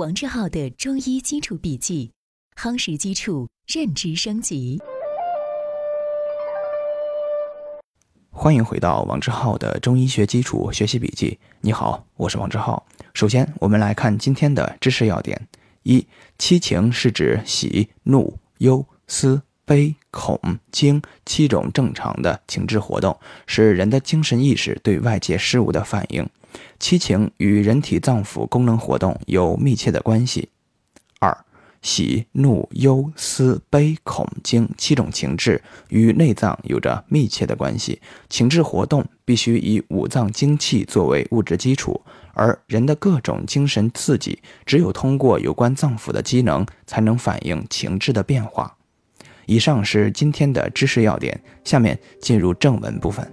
王志浩的中医基础笔记，夯实基础，认知升级。欢迎回到王志浩的中医学基础学习笔记。你好，我是王志浩。首先，我们来看今天的知识要点：一、七情是指喜、怒、忧、思、悲、恐、惊七种正常的情志活动，是人的精神意识对外界事物的反应。七情与人体脏腑功能活动有密切的关系。二、喜、怒、忧、思、悲、恐、惊七种情志与内脏有着密切的关系。情志活动必须以五脏精气作为物质基础，而人的各种精神刺激，只有通过有关脏腑的机能，才能反映情志的变化。以上是今天的知识要点，下面进入正文部分。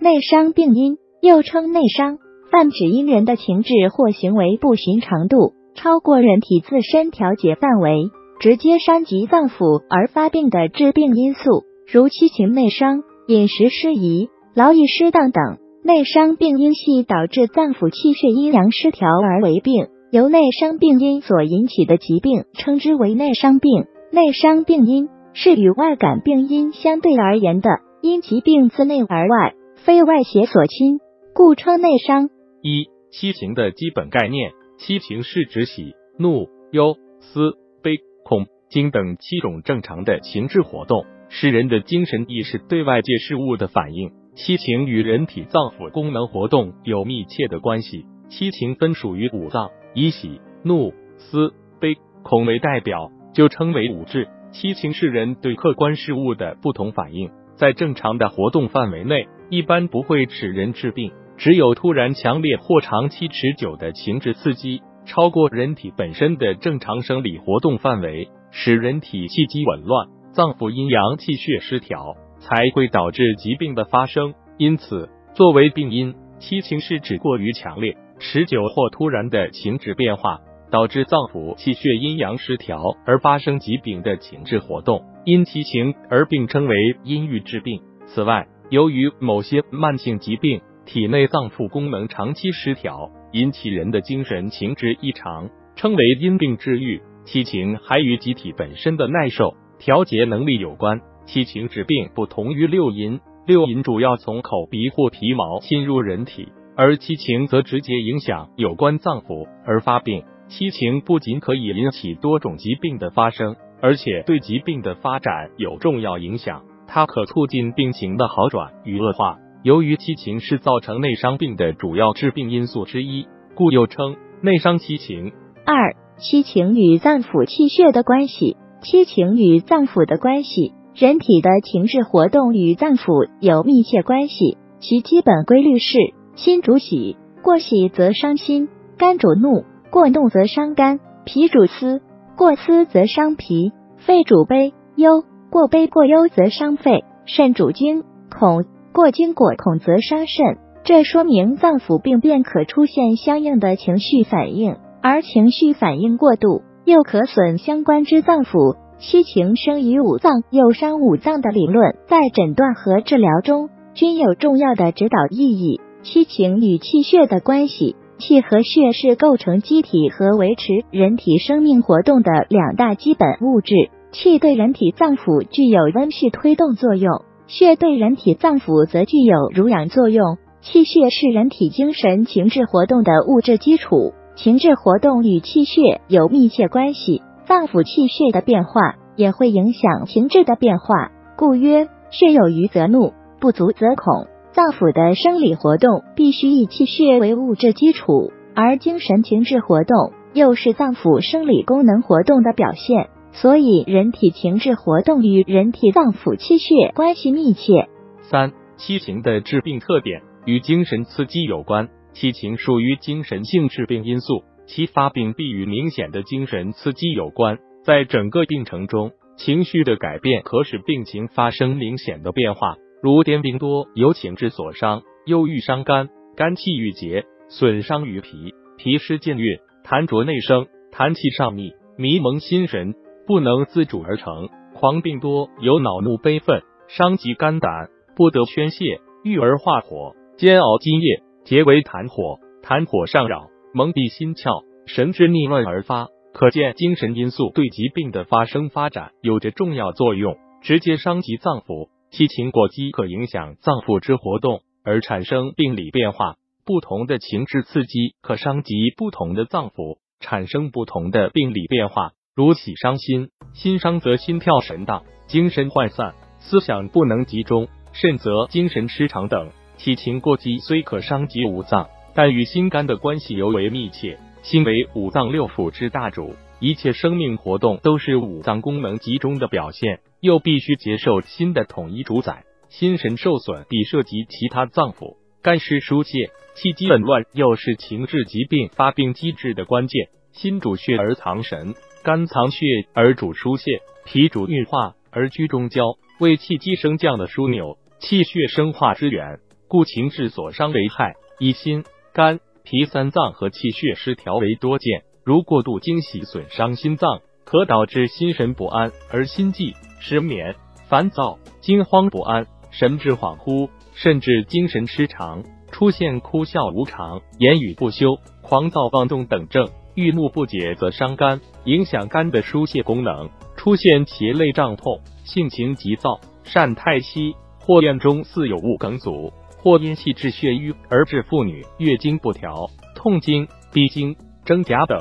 内伤病因又称内伤。泛指因人的情志或行为不寻常度超过人体自身调节范围，直接伤及脏腑而发病的致病因素，如七情内伤、饮食失宜、劳逸失当等。内伤病因系导致脏腑气血阴阳失调而为病，由内伤病因所引起的疾病称之为内伤病。内伤病因是与外感病因相对而言的，因疾病自内而外，非外邪所侵，故称内伤。一七情的基本概念，七情是指喜、怒、忧、思、悲、恐、惊等七种正常的情志活动，是人的精神意识对外界事物的反应。七情与人体脏腑功能活动有密切的关系。七情分属于五脏，以喜、怒、思、悲、恐为代表，就称为五志。七情是人对客观事物的不同反应，在正常的活动范围内，一般不会使人治病。只有突然强烈或长期持久的情志刺激，超过人体本身的正常生理活动范围，使人体气机紊乱、脏腑阴阳气血失调，才会导致疾病的发生。因此，作为病因，七情是指过于强烈、持久或突然的情志变化，导致脏腑气血阴阳失调而发生疾病的情志活动，因其情而并称为阴郁致病。此外，由于某些慢性疾病，体内脏腑功能长期失调，引起人的精神情志异常，称为因病治愈。七情还与机体本身的耐受、调节能力有关。七情治病不同于六淫，六淫主要从口鼻或皮毛侵入人体，而七情则直接影响有关脏腑而发病。七情不仅可以引起多种疾病的发生，而且对疾病的发展有重要影响。它可促进病情的好转与恶化。由于七情是造成内伤病的主要致病因素之一，故又称内伤七情。二、七情与脏腑气血的关系。七情与脏腑的关系，人体的情志活动与脏腑有密切关系。其基本规律是：心主喜，过喜则伤心；肝主怒，过怒则伤肝；脾主思，过思则伤脾；肺主悲忧，过悲过忧则伤肺；肾主惊恐。过惊过恐则伤肾，这说明脏腑病变可出现相应的情绪反应，而情绪反应过度又可损相关之脏腑。七情生于五脏，又伤五脏的理论，在诊断和治疗中均有重要的指导意义。七情与气血的关系，气和血是构成机体和维持人体生命活动的两大基本物质，气对人体脏腑具有温煦推动作用。血对人体脏腑则具有濡养作用，气血是人体精神情志活动的物质基础，情志活动与气血有密切关系，脏腑气血的变化也会影响情志的变化。故曰：血有余则怒，不足则恐。脏腑的生理活动必须以气血为物质基础，而精神情志活动又是脏腑生理功能活动的表现。所以，人体情志活动与人体脏腑气血关系密切。三、七情的致病特点与精神刺激有关。七情属于精神性致病因素，其发病必与明显的精神刺激有关。在整个病程中，情绪的改变可使病情发生明显的变化，如癫病多由情志所伤，忧郁伤肝，肝气郁结，损伤于脾，脾湿健运，痰浊内生，痰气上逆，迷蒙心神。不能自主而成，狂病多有恼怒悲愤，伤及肝胆，不得宣泄，郁而化火，煎熬津液，结为痰火，痰火上扰，蒙蔽心窍，神志逆乱而发。可见精神因素对疾病的发生发展有着重要作用，直接伤及脏腑。七情过激可影响脏腑之活动，而产生病理变化。不同的情志刺激可伤及不同的脏腑，产生不同的病理变化。如喜伤心，心伤则心跳神荡，精神涣散，思想不能集中；肾则精神失常等。七情过激虽可伤及五脏，但与心肝的关系尤为密切。心为五脏六腑之大主，一切生命活动都是五脏功能集中的表现，又必须接受心的统一主宰。心神受损，必涉及其他脏腑，肝湿疏泄，气机紊乱，又是情志疾病发病机制的关键。心主血而藏神，肝藏血而主疏泄，脾主运化而居中焦，为气机升降的枢纽，气血生化之源，故情志所伤为害，以心肝。脾三脏和气血失调为多见，如过度惊喜损伤心脏，可导致心神不安而心悸、失眠、烦躁、惊慌不安、神志恍惚，甚至精神失常，出现哭笑无常、言语不休、狂躁妄动等症。郁怒不解则伤肝，影响肝的疏泄功能，出现胁肋胀痛、性情急躁、善太息，或院中似有物梗阻。或因气滞血瘀而致妇女月经不调、痛经、闭经、征甲等；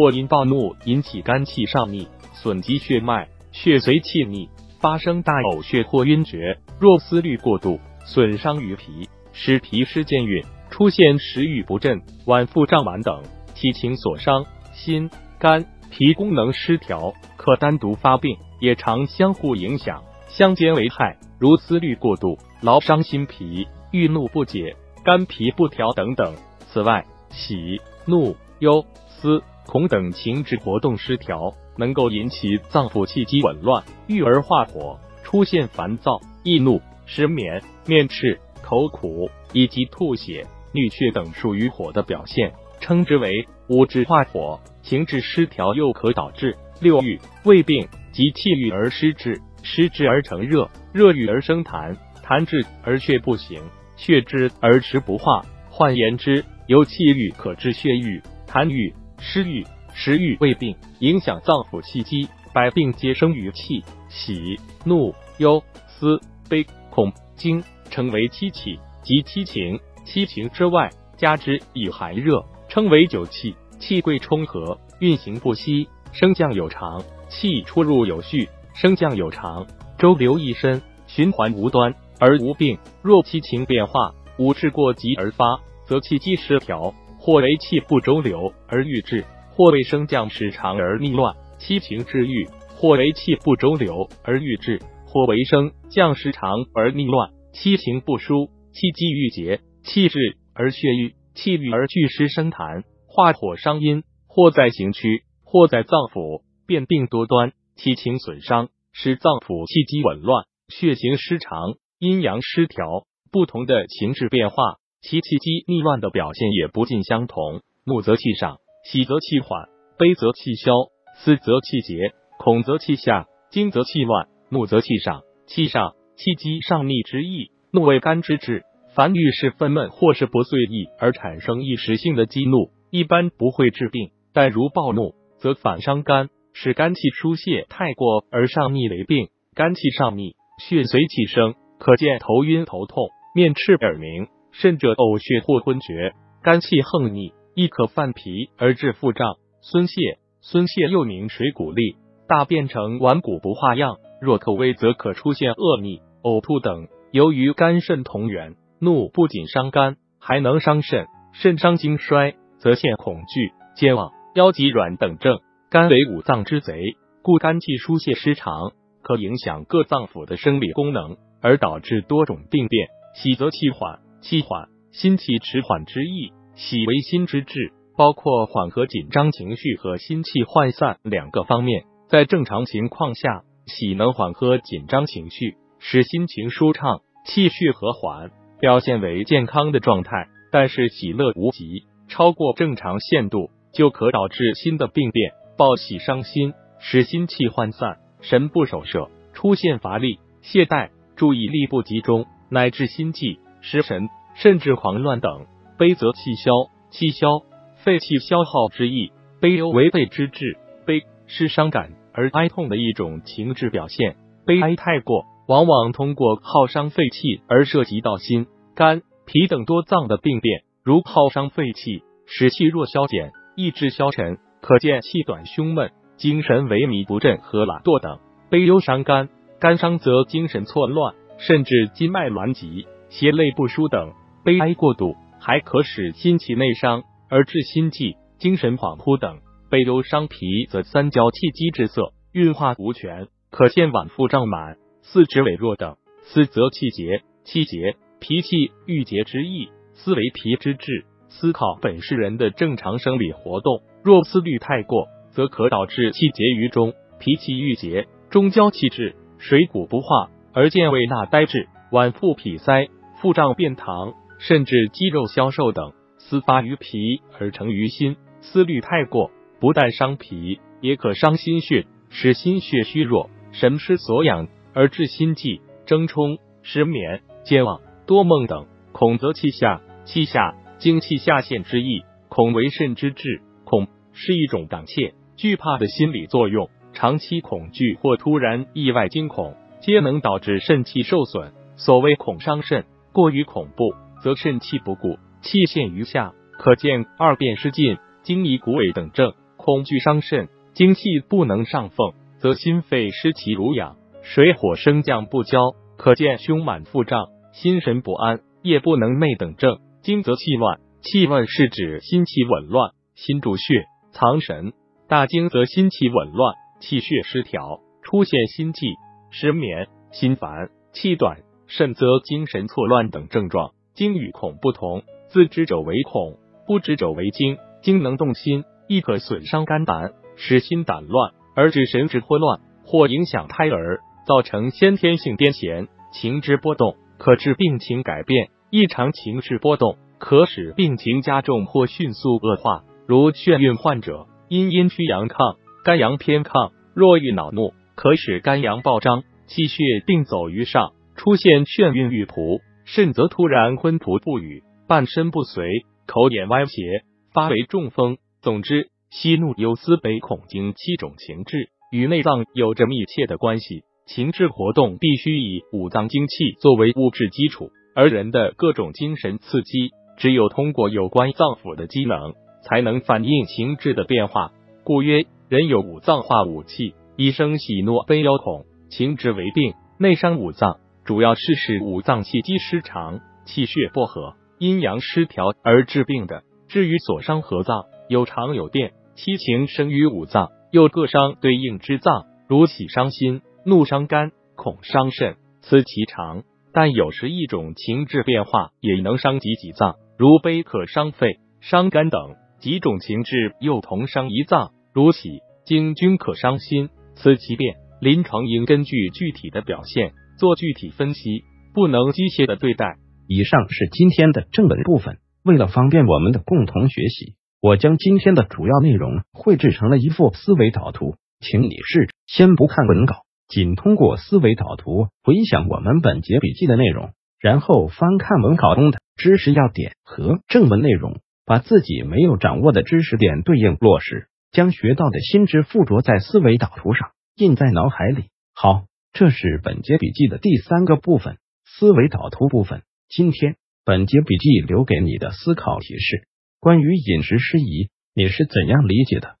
或因暴怒引起肝气上逆，损及血脉，血随气逆，发生大呕血或晕厥。若思虑过度，损伤于脾，使脾失健运，出现食欲不振、脘腹胀满等。体情所伤，心、肝、脾功能失调，可单独发病，也常相互影响，相兼为害。如思虑过度，劳伤心脾。郁怒不解、肝脾不调等等。此外，喜、怒、忧、思、恐等情志活动失调，能够引起脏腑气机紊乱，郁而化火，出现烦躁、易怒、失眠、面赤、口苦以及吐血、衄血等属于火的表现，称之为五志化火。情志失调又可导致六欲、胃病及气郁而失志，失志而成热，热郁而生痰，痰滞而血不行。血滞而食不化，换言之，由气郁可致血郁、痰郁、湿郁、食欲、胃病，影响脏腑气机。百病皆生于气，喜、怒、忧、思、悲、恐、惊，称为七气，即七情。七情之外，加之以寒热，称为九气。气贵冲和，运行不息，升降有常；气出入有序，升降有常，周流一身，循环无端。而无病。若七情变化，五志过急而发，则气机失调，或为气不周流而郁滞，或为升降失常而逆乱。七情治郁，或为气不周流而郁滞，或为升降失常而逆乱。七情不舒，气机郁结，气滞而血瘀，气郁而聚湿生痰，化火伤阴，或在行区，或在脏腑，变病多端。七情损伤，使脏腑气机紊乱，血行失常。阴阳失调，不同的情志变化，其气机逆乱的表现也不尽相同。怒则气上，喜则气缓，悲则气消，思则气结，恐则气下，惊则气乱。怒则气上，气上，气机上逆之意。怒为肝之志，凡遇事愤懑或是不遂意而产生一时性的激怒，一般不会治病，但如暴怒，则反伤肝，使肝气疏泄太过而上逆为病。肝气上逆，血随气生。可见头晕头痛、面赤耳鸣，甚者呕血或昏厥。肝气横逆，亦可犯脾而致腹胀、孙泄。孙泄又名水谷痢，大便呈顽固不化样。若口味，则可出现恶逆、呕吐等。由于肝肾同源，怒不仅伤肝，还能伤肾。肾伤精衰，则现恐惧、健忘、腰脊软等症。肝为五脏之贼，故肝气疏泄失常，可影响各脏腑的生理功能。而导致多种病变，喜则气缓，气缓心气迟缓之意。喜为心之志，包括缓和紧张情绪和心气涣散两个方面。在正常情况下，喜能缓和紧张情绪，使心情舒畅，气血和缓，表现为健康的状态。但是喜乐无极，超过正常限度，就可导致心的病变，暴喜伤心，使心气涣散，神不守舍，出现乏力、懈怠。注意力不集中，乃至心悸、失神，甚至狂乱等。悲则气消，气消，肺气消耗之意。悲忧为悲之至，悲是伤感而哀痛的一种情志表现。悲哀太过，往往通过耗伤肺气而涉及到心、肝、脾等多脏的病变，如耗伤肺气，使气弱消减，意志消沉，可见气短胸闷、精神萎靡不振和懒惰等。悲忧伤肝，肝伤则精神错乱，甚至筋脉挛急、胁肋不舒等。悲哀过度，还可使心气内伤而致心悸。精神恍惚等，悲忧伤脾，则三焦气机滞涩，运化无权，可见脘腹胀满、四肢痿弱等。思则气结，气结脾气郁结之意，思为脾之志。思考本是人的正常生理活动，若思虑太过，则可导致气结于中，脾气郁结，中焦气滞，水谷不化，而见胃纳呆滞，脘腹痞塞，腹胀便溏，甚至肌肉消瘦等。思发于脾而成于心。思虑太过，不但伤脾，也可伤心血，使心血虚弱，神失所养，而致心悸、怔冲、失眠、健忘、多梦等。恐则气下，气下精气下陷之意，恐为肾之志。恐是一种胆怯、惧怕的心理作用，长期恐惧或突然意外惊恐，皆能导致肾气受损。所谓恐伤肾，过于恐怖，则肾气不固，气陷于下，可见二便失禁。精遗骨萎等症，恐惧伤肾，精气不能上奉，则心肺失其濡养，水火升降不交，可见胸满腹胀、心神不安、夜不能寐等症。惊则气乱，气乱是指心气紊乱，心主血，藏神。大惊则心气紊乱，气血失调，出现心悸、失眠、心烦、气短，甚则精神错乱等症状。惊与恐不同，自知者为恐，不知者为惊。惊能动心，亦可损伤肝胆，使心胆乱，而致神志混乱，或影响胎儿，造成先天性癫痫、情志波动，可致病情改变。异常情绪波动，可使病情加重或迅速恶化。如眩晕患者，因阴虚阳亢、肝阳偏亢，若遇恼怒，可使肝阳暴张，气血并走于上，出现眩晕欲仆，甚则突然昏仆不语，半身不遂，口眼歪斜。发为中风。总之，喜怒忧思悲恐惊七种情志与内脏有着密切的关系。情志活动必须以五脏精气作为物质基础，而人的各种精神刺激，只有通过有关脏腑的机能，才能反映情志的变化。故曰：人有五脏化五气，一生喜怒悲忧恐，情志为病。内伤五脏，主要是使五脏气机失常，气血不和，阴阳失调而致病的。至于所伤何脏，有常有变，七情生于五脏，又各伤对应之脏，如喜伤心，怒伤肝，恐伤肾，此其常。但有时一种情志变化也能伤及几脏，如悲可伤肺、伤肝等；几种情志又同伤一脏，如喜、惊均可伤心，此其变。临床应根据具体的表现做具体分析，不能机械的对待。以上是今天的正文部分。为了方便我们的共同学习，我将今天的主要内容绘制成了一幅思维导图，请你试着先不看文稿，仅通过思维导图回想我们本节笔记的内容，然后翻看文稿中的知识要点和正文内容，把自己没有掌握的知识点对应落实，将学到的新知附着在思维导图上，印在脑海里。好，这是本节笔记的第三个部分——思维导图部分。今天。本节笔记留给你的思考提示：关于饮食失宜，你是怎样理解的？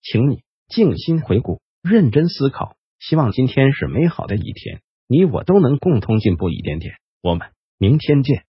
请你静心回顾，认真思考。希望今天是美好的一天，你我都能共同进步一点点。我们明天见。